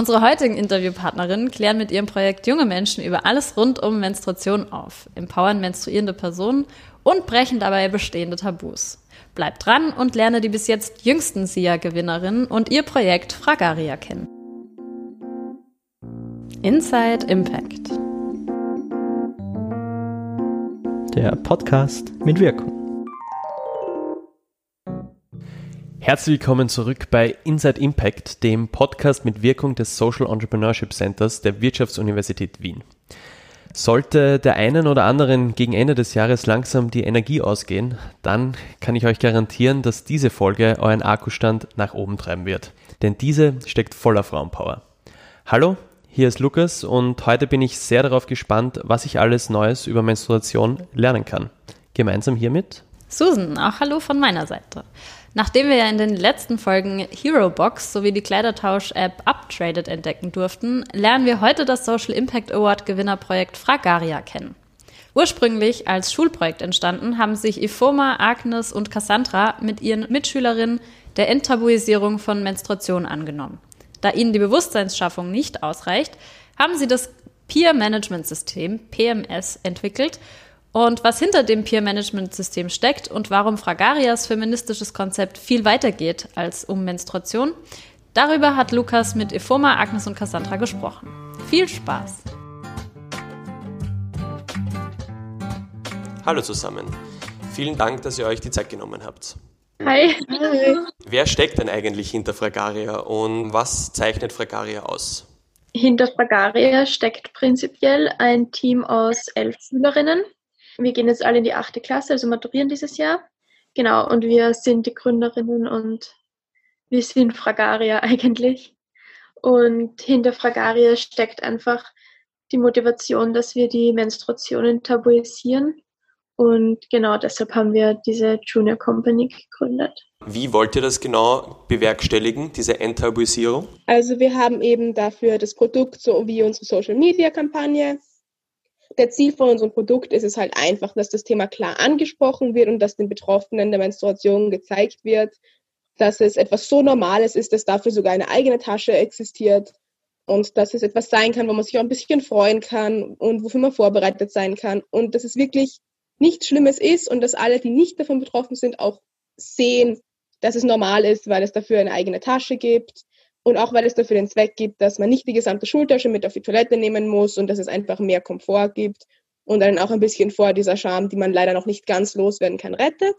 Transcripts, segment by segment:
Unsere heutigen Interviewpartnerinnen klären mit ihrem Projekt junge Menschen über alles rund um Menstruation auf, empowern menstruierende Personen und brechen dabei bestehende Tabus. Bleib dran und lerne die bis jetzt jüngsten SIA-Gewinnerinnen und ihr Projekt Fragaria kennen. Inside Impact. Der Podcast mit Wirkung. Herzlich willkommen zurück bei Inside Impact, dem Podcast mit Wirkung des Social Entrepreneurship Centers der Wirtschaftsuniversität Wien. Sollte der einen oder anderen gegen Ende des Jahres langsam die Energie ausgehen, dann kann ich euch garantieren, dass diese Folge euren Akkustand nach oben treiben wird. Denn diese steckt voller Frauenpower. Hallo, hier ist Lukas und heute bin ich sehr darauf gespannt, was ich alles Neues über Menstruation lernen kann. Gemeinsam hiermit Susan, auch hallo von meiner Seite. Nachdem wir ja in den letzten Folgen Hero Box sowie die Kleidertausch-App Uptraded entdecken durften, lernen wir heute das Social Impact Award Gewinnerprojekt Fragaria kennen. Ursprünglich als Schulprojekt entstanden, haben sich Ifoma, Agnes und Cassandra mit ihren Mitschülerinnen der Enttabuisierung von Menstruation angenommen. Da ihnen die Bewusstseinsschaffung nicht ausreicht, haben sie das Peer Management System PMS entwickelt und was hinter dem Peer-Management-System steckt und warum Fragarias feministisches Konzept viel weiter geht als um Menstruation, darüber hat Lukas mit Efoma, Agnes und Cassandra gesprochen. Viel Spaß! Hallo zusammen. Vielen Dank, dass ihr euch die Zeit genommen habt. Hi. Hi. Wer steckt denn eigentlich hinter Fragaria und was zeichnet Fragaria aus? Hinter Fragaria steckt prinzipiell ein Team aus elf Schülerinnen, wir gehen jetzt alle in die achte Klasse, also maturieren dieses Jahr. Genau, und wir sind die Gründerinnen und wir sind Fragaria eigentlich. Und hinter Fragaria steckt einfach die Motivation, dass wir die Menstruationen tabuisieren. Und genau deshalb haben wir diese Junior Company gegründet. Wie wollt ihr das genau bewerkstelligen, diese Enttabuisierung? Also wir haben eben dafür das Produkt so wie unsere Social Media Kampagne der Ziel von unserem Produkt ist es halt einfach, dass das Thema klar angesprochen wird und dass den Betroffenen der Menstruation gezeigt wird, dass es etwas so Normales ist, dass dafür sogar eine eigene Tasche existiert und dass es etwas sein kann, wo man sich auch ein bisschen freuen kann und wofür man vorbereitet sein kann und dass es wirklich nichts Schlimmes ist und dass alle, die nicht davon betroffen sind, auch sehen, dass es normal ist, weil es dafür eine eigene Tasche gibt und auch weil es dafür den Zweck gibt, dass man nicht die gesamte Schultasche mit auf die Toilette nehmen muss und dass es einfach mehr Komfort gibt und dann auch ein bisschen vor dieser Scham, die man leider noch nicht ganz loswerden kann, rettet.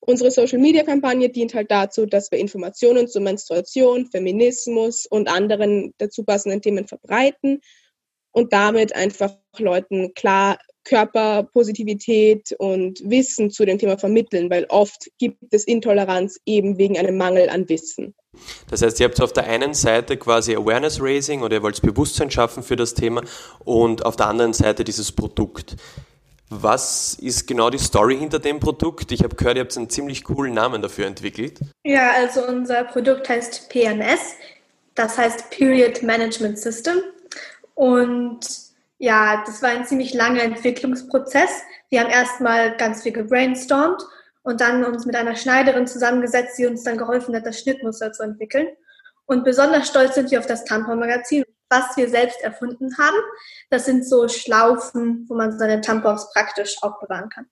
Unsere Social-Media-Kampagne dient halt dazu, dass wir Informationen zur Menstruation, Feminismus und anderen dazu passenden Themen verbreiten und damit einfach Leuten klar Körperpositivität und Wissen zu dem Thema vermitteln, weil oft gibt es Intoleranz eben wegen einem Mangel an Wissen. Das heißt, ihr habt auf der einen Seite quasi Awareness Raising oder ihr wollt Bewusstsein schaffen für das Thema und auf der anderen Seite dieses Produkt. Was ist genau die Story hinter dem Produkt? Ich habe gehört, ihr habt einen ziemlich coolen Namen dafür entwickelt. Ja, also unser Produkt heißt PMS, das heißt Period Management System. Und ja, das war ein ziemlich langer Entwicklungsprozess. Wir haben erstmal ganz viel gebrainstormt und dann uns mit einer Schneiderin zusammengesetzt, die uns dann geholfen hat, das Schnittmuster zu entwickeln. Und besonders stolz sind wir auf das Tampon-Magazin, was wir selbst erfunden haben. Das sind so Schlaufen, wo man seine Tampons praktisch aufbewahren kann.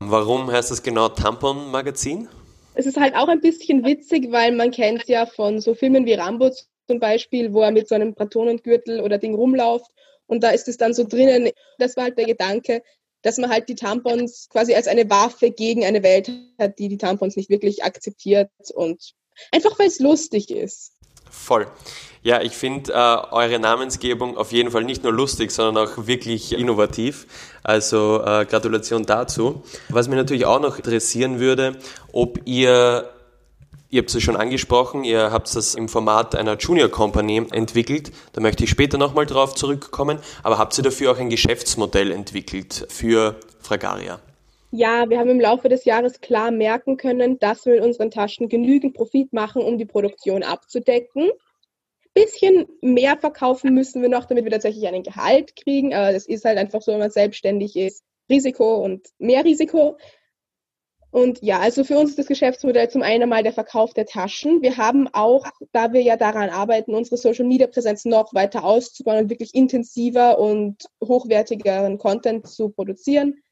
Warum heißt das genau Tampon-Magazin? Es ist halt auch ein bisschen witzig, weil man kennt ja von so Filmen wie Rambo zum Beispiel, wo er mit so einem Bratonengürtel oder Ding rumläuft und da ist es dann so drinnen. Das war halt der Gedanke, dass man halt die Tampons quasi als eine Waffe gegen eine Welt hat, die die Tampons nicht wirklich akzeptiert und einfach weil es lustig ist. Voll. Ja, ich finde äh, eure Namensgebung auf jeden Fall nicht nur lustig, sondern auch wirklich innovativ. Also äh, Gratulation dazu. Was mich natürlich auch noch interessieren würde, ob ihr Ihr habt es schon angesprochen, ihr habt das im Format einer Junior Company entwickelt. Da möchte ich später nochmal drauf zurückkommen. Aber habt ihr dafür auch ein Geschäftsmodell entwickelt für Fragaria? Ja, wir haben im Laufe des Jahres klar merken können, dass wir in unseren Taschen genügend Profit machen, um die Produktion abzudecken. Bisschen mehr verkaufen müssen wir noch, damit wir tatsächlich einen Gehalt kriegen. Aber das ist halt einfach so, wenn man selbstständig ist. Risiko und mehr Risiko. Und ja, also für uns ist das Geschäftsmodell zum einen mal der Verkauf der Taschen. Wir haben auch, da wir ja daran arbeiten, unsere Social Media Präsenz noch weiter auszubauen und wirklich intensiver und hochwertigeren Content zu produzieren,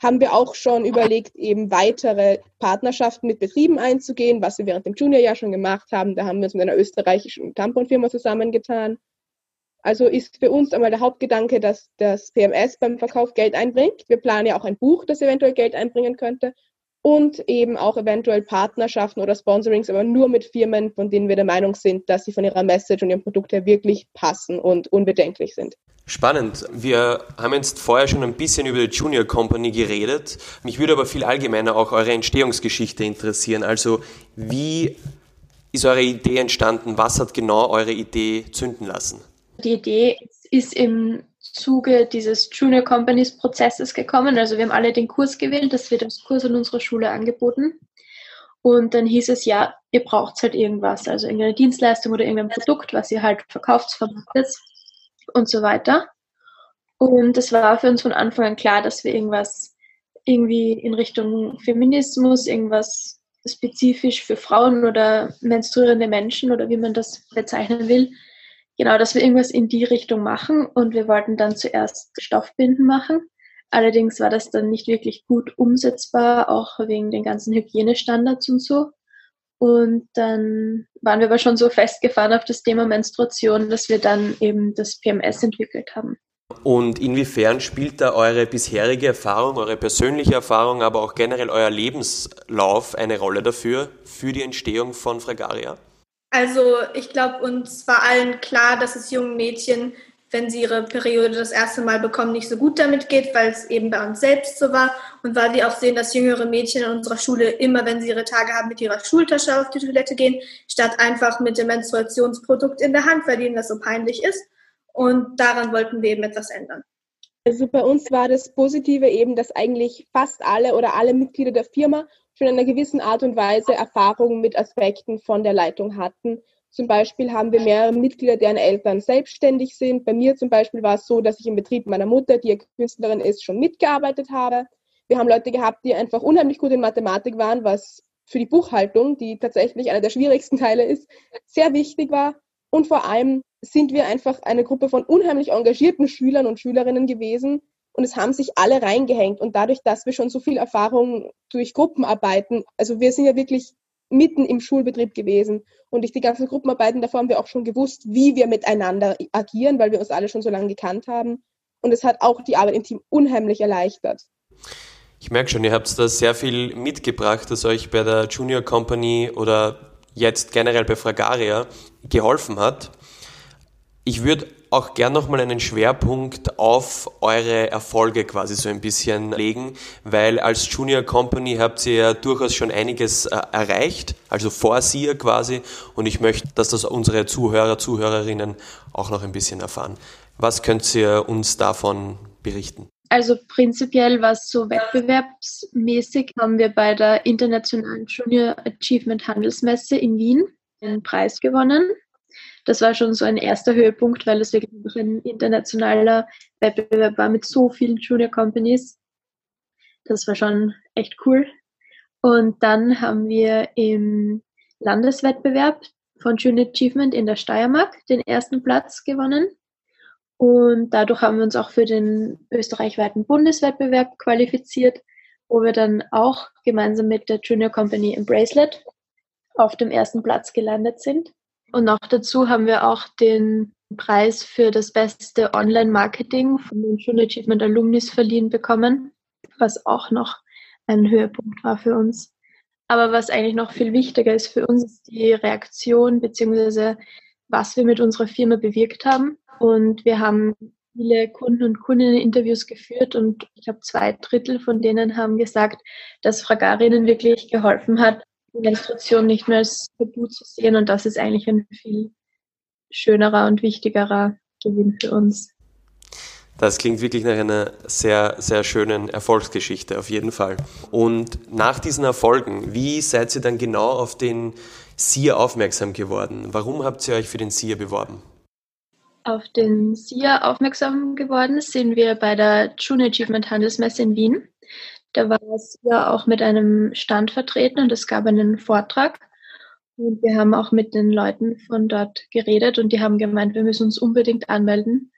haben wir auch schon überlegt, eben weitere Partnerschaften mit Betrieben einzugehen, was wir während dem Juniorjahr schon gemacht haben. Da haben wir uns mit einer österreichischen Tamponfirma zusammengetan. Also ist für uns einmal der Hauptgedanke, dass das PMS beim Verkauf Geld einbringt. Wir planen ja auch ein Buch, das eventuell Geld einbringen könnte. Und eben auch eventuell Partnerschaften oder Sponsorings, aber nur mit Firmen, von denen wir der Meinung sind, dass sie von ihrer Message und ihrem Produkt her wirklich passen und unbedenklich sind. Spannend. Wir haben jetzt vorher schon ein bisschen über die Junior Company geredet. Mich würde aber viel allgemeiner auch eure Entstehungsgeschichte interessieren. Also wie ist eure Idee entstanden? Was hat genau eure Idee zünden lassen? Die Idee ist im Zuge dieses Junior Companies Prozesses gekommen. Also wir haben alle den Kurs gewählt, das wird als Kurs an unserer Schule angeboten. Und dann hieß es, ja, ihr braucht halt irgendwas, also irgendeine Dienstleistung oder irgendein Produkt, was ihr halt verkauft, vermarktet und so weiter. Und es war für uns von Anfang an klar, dass wir irgendwas irgendwie in Richtung Feminismus, irgendwas spezifisch für Frauen oder menstruierende Menschen oder wie man das bezeichnen will, genau, dass wir irgendwas in die Richtung machen und wir wollten dann zuerst Stoffbinden machen. Allerdings war das dann nicht wirklich gut umsetzbar, auch wegen den ganzen Hygienestandards und so. Und dann waren wir aber schon so festgefahren auf das Thema Menstruation, dass wir dann eben das PMS entwickelt haben. Und inwiefern spielt da eure bisherige Erfahrung, eure persönliche Erfahrung, aber auch generell euer Lebenslauf eine Rolle dafür, für die Entstehung von Fragaria? Also ich glaube, uns war allen klar, dass es jungen Mädchen, wenn sie ihre Periode das erste Mal bekommen, nicht so gut damit geht, weil es eben bei uns selbst so war. Und weil wir auch sehen, dass jüngere Mädchen in unserer Schule immer, wenn sie ihre Tage haben, mit ihrer Schultasche auf die Toilette gehen, statt einfach mit dem Menstruationsprodukt in der Hand, weil ihnen das so peinlich ist. Und daran wollten wir eben etwas ändern. Also bei uns war das Positive eben, dass eigentlich fast alle oder alle Mitglieder der Firma schon in einer gewissen Art und Weise Erfahrungen mit Aspekten von der Leitung hatten. Zum Beispiel haben wir mehrere Mitglieder, deren Eltern selbstständig sind. Bei mir zum Beispiel war es so, dass ich im Betrieb meiner Mutter, die ja Künstlerin ist, schon mitgearbeitet habe. Wir haben Leute gehabt, die einfach unheimlich gut in Mathematik waren, was für die Buchhaltung, die tatsächlich einer der schwierigsten Teile ist, sehr wichtig war. Und vor allem sind wir einfach eine Gruppe von unheimlich engagierten Schülern und Schülerinnen gewesen, und es haben sich alle reingehängt. Und dadurch, dass wir schon so viel Erfahrung durch Gruppenarbeiten, also wir sind ja wirklich mitten im Schulbetrieb gewesen und durch die ganzen Gruppenarbeiten davor haben wir auch schon gewusst, wie wir miteinander agieren, weil wir uns alle schon so lange gekannt haben. Und es hat auch die Arbeit im Team unheimlich erleichtert. Ich merke schon, ihr habt da sehr viel mitgebracht, das euch bei der Junior Company oder jetzt generell bei Fragaria geholfen hat. Ich würde auch gern nochmal einen Schwerpunkt auf eure Erfolge quasi so ein bisschen legen, weil als Junior Company habt ihr ja durchaus schon einiges äh, erreicht, also Vorsieher quasi, und ich möchte, dass das unsere Zuhörer, Zuhörerinnen auch noch ein bisschen erfahren. Was könnt ihr uns davon berichten? Also prinzipiell was so wettbewerbsmäßig haben wir bei der Internationalen Junior Achievement Handelsmesse in Wien einen Preis gewonnen das war schon so ein erster Höhepunkt, weil es wirklich ein internationaler Wettbewerb war mit so vielen Junior Companies. Das war schon echt cool. Und dann haben wir im Landeswettbewerb von Junior Achievement in der Steiermark den ersten Platz gewonnen. Und dadurch haben wir uns auch für den österreichweiten Bundeswettbewerb qualifiziert, wo wir dann auch gemeinsam mit der Junior Company im Bracelet auf dem ersten Platz gelandet sind. Und noch dazu haben wir auch den Preis für das beste Online-Marketing von den Schule Achievement Alumnis verliehen bekommen, was auch noch ein Höhepunkt war für uns. Aber was eigentlich noch viel wichtiger ist für uns, ist die Reaktion bzw. was wir mit unserer Firma bewirkt haben. Und wir haben viele Kunden und Kundinnen-Interviews geführt und ich glaube, zwei Drittel von denen haben gesagt, dass Fragarinnen wirklich geholfen hat, Menstruation nicht mehr als Tabu zu sehen und das ist eigentlich ein viel schönerer und wichtigerer Gewinn für uns. Das klingt wirklich nach einer sehr, sehr schönen Erfolgsgeschichte, auf jeden Fall. Und nach diesen Erfolgen, wie seid ihr dann genau auf den SIA aufmerksam geworden? Warum habt ihr euch für den SIA beworben? Auf den SIA aufmerksam geworden sind wir bei der June Achievement Handelsmesse in Wien. Da war es ja auch mit einem Stand vertreten und es gab einen Vortrag. Und wir haben auch mit den Leuten von dort geredet und die haben gemeint, wir müssen uns unbedingt anmelden.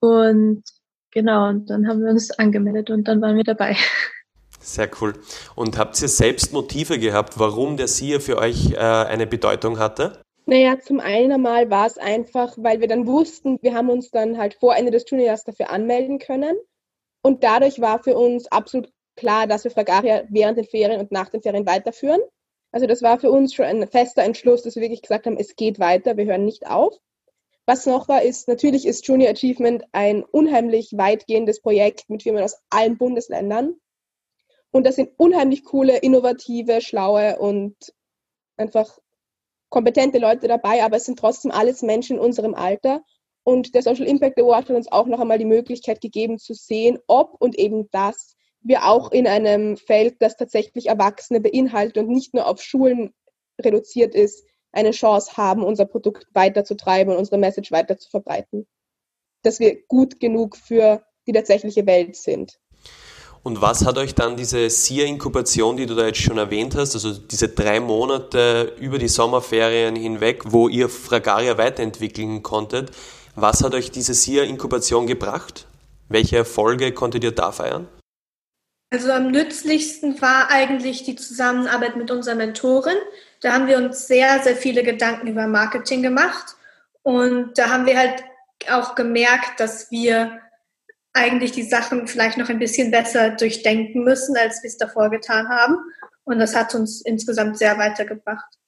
Und genau, und dann haben wir uns angemeldet und dann waren wir dabei. Sehr cool. Und habt ihr selbst Motive gehabt, warum der SIA für euch äh, eine Bedeutung hatte? Naja, zum einen einmal war es einfach, weil wir dann wussten, wir haben uns dann halt vor Ende des Juniorjahres dafür anmelden können. Und dadurch war für uns absolut klar, dass wir Fragaria während den Ferien und nach den Ferien weiterführen. Also das war für uns schon ein fester Entschluss, dass wir wirklich gesagt haben, es geht weiter, wir hören nicht auf. Was noch war, ist, natürlich ist Junior Achievement ein unheimlich weitgehendes Projekt mit Firmen aus allen Bundesländern. Und da sind unheimlich coole, innovative, schlaue und einfach kompetente Leute dabei, aber es sind trotzdem alles Menschen in unserem Alter. Und der Social Impact Award hat uns auch noch einmal die Möglichkeit gegeben zu sehen, ob und eben das wir auch in einem Feld, das tatsächlich Erwachsene beinhaltet und nicht nur auf Schulen reduziert ist, eine Chance haben, unser Produkt weiterzutreiben und unsere Message weiter zu verbreiten. Dass wir gut genug für die tatsächliche Welt sind. Und was hat euch dann diese SIA-Inkubation, die du da jetzt schon erwähnt hast, also diese drei Monate über die Sommerferien hinweg, wo ihr Fragaria weiterentwickeln konntet, was hat euch diese SIA-Inkubation gebracht? Welche Erfolge konntet ihr da feiern? Also am nützlichsten war eigentlich die Zusammenarbeit mit unserer Mentorin. Da haben wir uns sehr, sehr viele Gedanken über Marketing gemacht. Und da haben wir halt auch gemerkt, dass wir eigentlich die Sachen vielleicht noch ein bisschen besser durchdenken müssen, als wir es davor getan haben. Und das hat uns insgesamt sehr weitergebracht.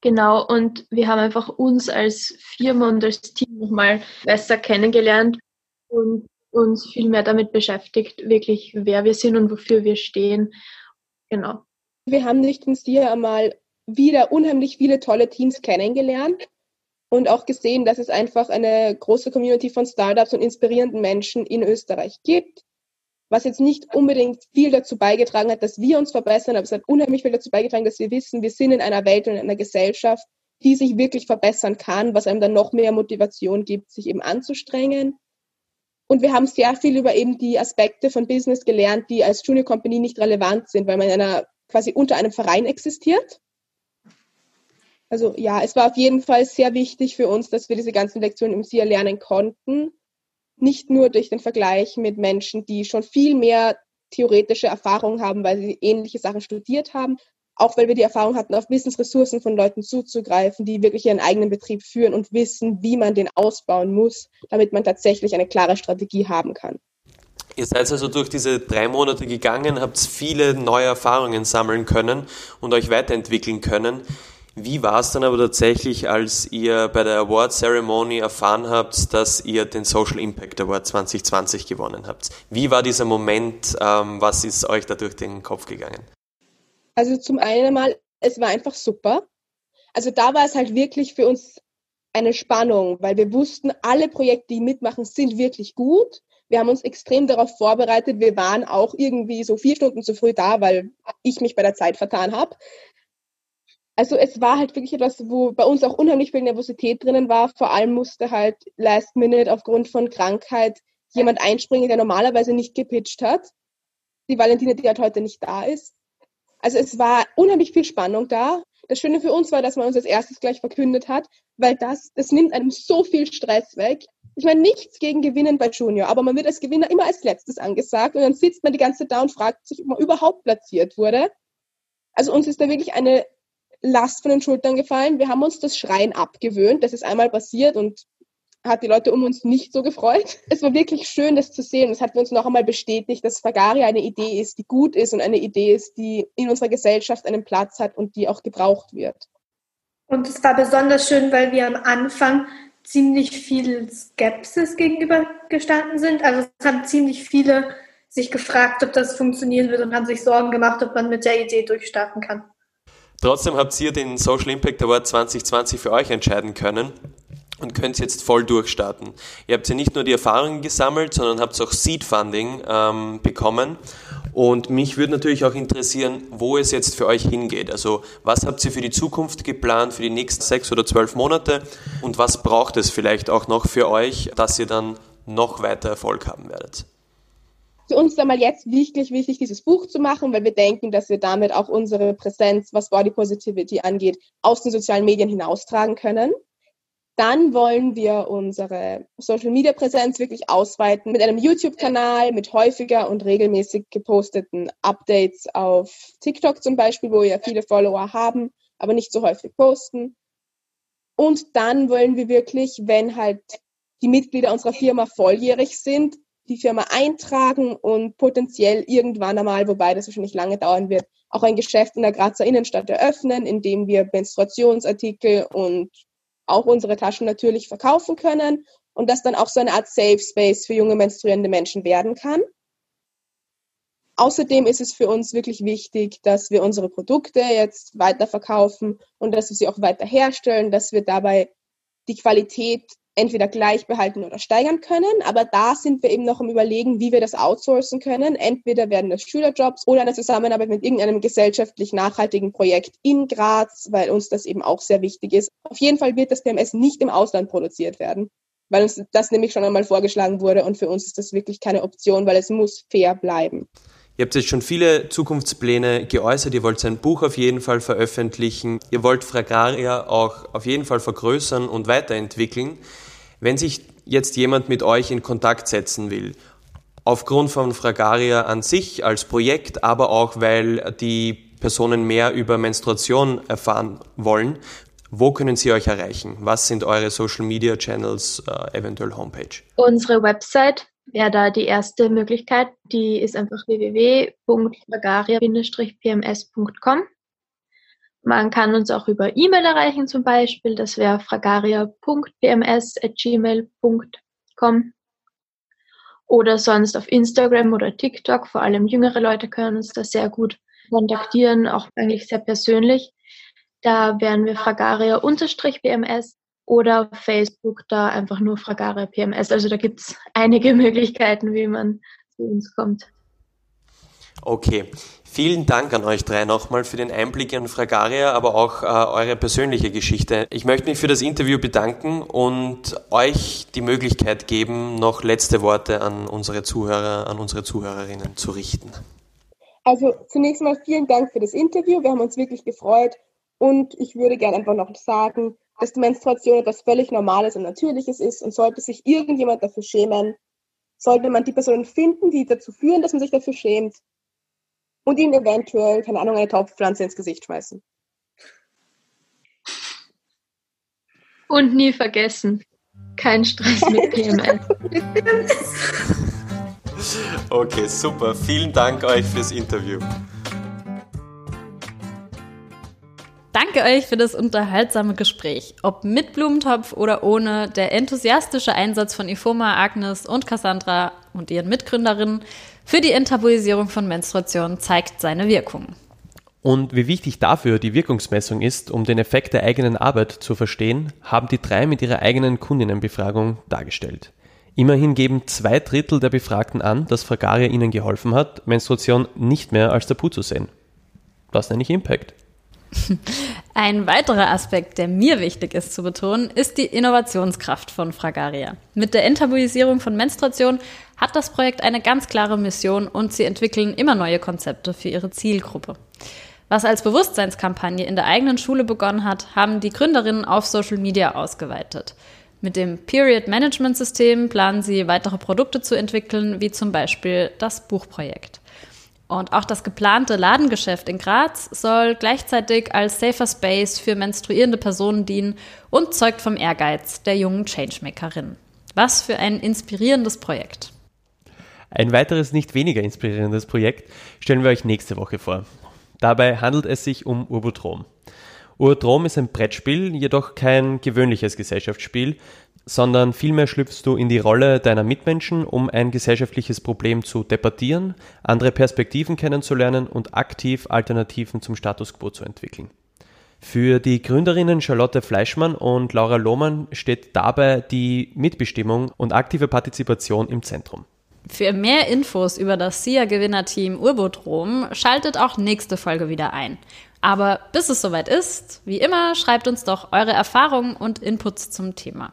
Genau, und wir haben einfach uns als Firma und als Team nochmal besser kennengelernt und uns viel mehr damit beschäftigt, wirklich wer wir sind und wofür wir stehen. Genau. Wir haben nicht uns hier einmal wieder unheimlich viele tolle Teams kennengelernt und auch gesehen, dass es einfach eine große Community von Startups und inspirierenden Menschen in Österreich gibt, was jetzt nicht unbedingt viel dazu beigetragen hat, dass wir uns verbessern, aber es hat unheimlich viel dazu beigetragen, dass wir wissen, wir sind in einer Welt und in einer Gesellschaft, die sich wirklich verbessern kann, was einem dann noch mehr Motivation gibt, sich eben anzustrengen. Und wir haben sehr viel über eben die Aspekte von Business gelernt, die als Junior Company nicht relevant sind, weil man in einer quasi unter einem Verein existiert. Also ja, es war auf jeden Fall sehr wichtig für uns, dass wir diese ganzen Lektionen im SIA lernen konnten. Nicht nur durch den Vergleich mit Menschen, die schon viel mehr theoretische Erfahrung haben, weil sie ähnliche Sachen studiert haben, auch weil wir die Erfahrung hatten, auf Wissensressourcen von Leuten zuzugreifen, die wirklich ihren eigenen Betrieb führen und wissen, wie man den ausbauen muss, damit man tatsächlich eine klare Strategie haben kann. Ihr seid also durch diese drei Monate gegangen, habt viele neue Erfahrungen sammeln können und euch weiterentwickeln können. Wie war es dann aber tatsächlich, als ihr bei der Award Ceremony erfahren habt, dass ihr den Social Impact Award 2020 gewonnen habt? Wie war dieser Moment? Ähm, was ist euch da durch den Kopf gegangen? Also zum einen mal, es war einfach super. Also da war es halt wirklich für uns eine Spannung, weil wir wussten, alle Projekte, die mitmachen, sind wirklich gut. Wir haben uns extrem darauf vorbereitet. Wir waren auch irgendwie so vier Stunden zu früh da, weil ich mich bei der Zeit vertan habe. Also es war halt wirklich etwas, wo bei uns auch unheimlich viel Nervosität drinnen war. Vor allem musste halt last minute aufgrund von Krankheit jemand einspringen, der normalerweise nicht gepitcht hat. Die Valentine, die halt heute nicht da ist. Also es war unheimlich viel Spannung da. Das Schöne für uns war, dass man uns als erstes gleich verkündet hat, weil das, das nimmt einem so viel Stress weg. Ich meine, nichts gegen Gewinnen bei Junior, aber man wird als Gewinner immer als letztes angesagt und dann sitzt man die ganze Zeit da und fragt sich, ob man überhaupt platziert wurde. Also uns ist da wirklich eine Last von den Schultern gefallen. Wir haben uns das Schreien abgewöhnt. Das ist einmal passiert und hat die Leute um uns nicht so gefreut. Es war wirklich schön, das zu sehen. Es hat uns noch einmal bestätigt, dass Fagaria eine Idee ist, die gut ist und eine Idee ist, die in unserer Gesellschaft einen Platz hat und die auch gebraucht wird. Und es war besonders schön, weil wir am Anfang ziemlich viel Skepsis gegenüber gestanden sind. Also es haben ziemlich viele sich gefragt, ob das funktionieren wird und haben sich Sorgen gemacht, ob man mit der Idee durchstarten kann. Trotzdem habt ihr den Social Impact Award 2020 für euch entscheiden können und könnt jetzt voll durchstarten. Ihr habt ja nicht nur die Erfahrungen gesammelt, sondern habt auch Seed Funding ähm, bekommen. Und mich würde natürlich auch interessieren, wo es jetzt für euch hingeht. Also was habt ihr für die Zukunft geplant, für die nächsten sechs oder zwölf Monate? Und was braucht es vielleicht auch noch für euch, dass ihr dann noch weiter Erfolg haben werdet? für uns ist einmal jetzt wirklich wichtig, dieses Buch zu machen, weil wir denken, dass wir damit auch unsere Präsenz, was Body Positivity angeht, aus den sozialen Medien hinaustragen können. Dann wollen wir unsere Social Media Präsenz wirklich ausweiten mit einem YouTube-Kanal, mit häufiger und regelmäßig geposteten Updates auf TikTok zum Beispiel, wo wir viele Follower haben, aber nicht so häufig posten. Und dann wollen wir wirklich, wenn halt die Mitglieder unserer Firma volljährig sind, die Firma eintragen und potenziell irgendwann einmal, wobei das wahrscheinlich lange dauern wird, auch ein Geschäft in der Grazer Innenstadt eröffnen, in dem wir Menstruationsartikel und auch unsere Taschen natürlich verkaufen können und das dann auch so eine Art Safe Space für junge menstruierende Menschen werden kann. Außerdem ist es für uns wirklich wichtig, dass wir unsere Produkte jetzt weiterverkaufen und dass wir sie auch weiter herstellen, dass wir dabei die Qualität entweder gleich behalten oder steigern können. Aber da sind wir eben noch am Überlegen, wie wir das outsourcen können. Entweder werden das Schülerjobs oder eine Zusammenarbeit mit irgendeinem gesellschaftlich nachhaltigen Projekt in Graz, weil uns das eben auch sehr wichtig ist. Auf jeden Fall wird das PMS nicht im Ausland produziert werden, weil uns das nämlich schon einmal vorgeschlagen wurde und für uns ist das wirklich keine Option, weil es muss fair bleiben. Ihr habt jetzt schon viele Zukunftspläne geäußert. Ihr wollt sein Buch auf jeden Fall veröffentlichen. Ihr wollt Fragaria auch auf jeden Fall vergrößern und weiterentwickeln. Wenn sich jetzt jemand mit euch in Kontakt setzen will, aufgrund von Fragaria an sich als Projekt, aber auch weil die Personen mehr über Menstruation erfahren wollen, wo können sie euch erreichen? Was sind eure Social Media Channels, äh, eventuell Homepage? Unsere Website wäre da die erste Möglichkeit. Die ist einfach www.fragaria-pms.com. Man kann uns auch über E-Mail erreichen zum Beispiel. Das wäre fragaria.pms.gmail.com oder sonst auf Instagram oder TikTok. Vor allem jüngere Leute können uns da sehr gut kontaktieren, auch eigentlich sehr persönlich. Da wären wir fragaria-pms oder auf Facebook da einfach nur Fragaria PMS. Also da gibt es einige Möglichkeiten, wie man zu uns kommt. Okay, vielen Dank an euch drei nochmal für den Einblick in Fragaria, aber auch äh, eure persönliche Geschichte. Ich möchte mich für das Interview bedanken und euch die Möglichkeit geben, noch letzte Worte an unsere Zuhörer, an unsere Zuhörerinnen zu richten. Also zunächst mal vielen Dank für das Interview. Wir haben uns wirklich gefreut und ich würde gerne einfach noch sagen, dass die Menstruation etwas völlig Normales und Natürliches ist und sollte sich irgendjemand dafür schämen, sollte man die Personen finden, die dazu führen, dass man sich dafür schämt, und ihnen eventuell, keine Ahnung, eine Topfpflanze ins Gesicht schmeißen. Und nie vergessen, kein Stress mit PMS. okay, super. Vielen Dank euch fürs Interview. Danke euch für das unterhaltsame Gespräch. Ob mit Blumentopf oder ohne, der enthusiastische Einsatz von Ifoma, Agnes und Cassandra und ihren Mitgründerinnen für die Enttabuisierung von Menstruation zeigt seine Wirkung. Und wie wichtig dafür die Wirkungsmessung ist, um den Effekt der eigenen Arbeit zu verstehen, haben die drei mit ihrer eigenen Kundinnenbefragung dargestellt. Immerhin geben zwei Drittel der Befragten an, dass Fragaria ihnen geholfen hat, Menstruation nicht mehr als Tabu zu sehen. Das nenne ich Impact. Ein weiterer Aspekt, der mir wichtig ist zu betonen, ist die Innovationskraft von Fragaria. Mit der Enttabuisierung von Menstruation hat das Projekt eine ganz klare Mission und sie entwickeln immer neue Konzepte für ihre Zielgruppe. Was als Bewusstseinskampagne in der eigenen Schule begonnen hat, haben die Gründerinnen auf Social Media ausgeweitet. Mit dem Period Management System planen sie weitere Produkte zu entwickeln, wie zum Beispiel das Buchprojekt. Und auch das geplante Ladengeschäft in Graz soll gleichzeitig als safer Space für menstruierende Personen dienen und zeugt vom Ehrgeiz der jungen Changemakerin. Was für ein inspirierendes Projekt. Ein weiteres nicht weniger inspirierendes Projekt stellen wir euch nächste Woche vor. Dabei handelt es sich um Urbotrom. Urbotrom ist ein Brettspiel, jedoch kein gewöhnliches Gesellschaftsspiel, sondern vielmehr schlüpfst du in die Rolle deiner Mitmenschen, um ein gesellschaftliches Problem zu debattieren, andere Perspektiven kennenzulernen und aktiv Alternativen zum Status quo zu entwickeln. Für die Gründerinnen Charlotte Fleischmann und Laura Lohmann steht dabei die Mitbestimmung und aktive Partizipation im Zentrum. Für mehr Infos über das SIA-Gewinnerteam Urbotrom schaltet auch nächste Folge wieder ein. Aber bis es soweit ist, wie immer, schreibt uns doch eure Erfahrungen und Inputs zum Thema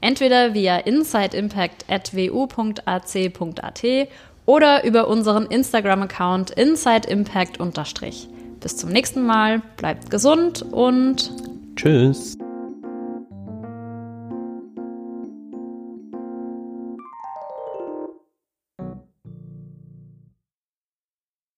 entweder via insideimpact.wu.ac.at oder über unseren Instagram-Account InsideImpact. Bis zum nächsten Mal, bleibt gesund und Tschüss.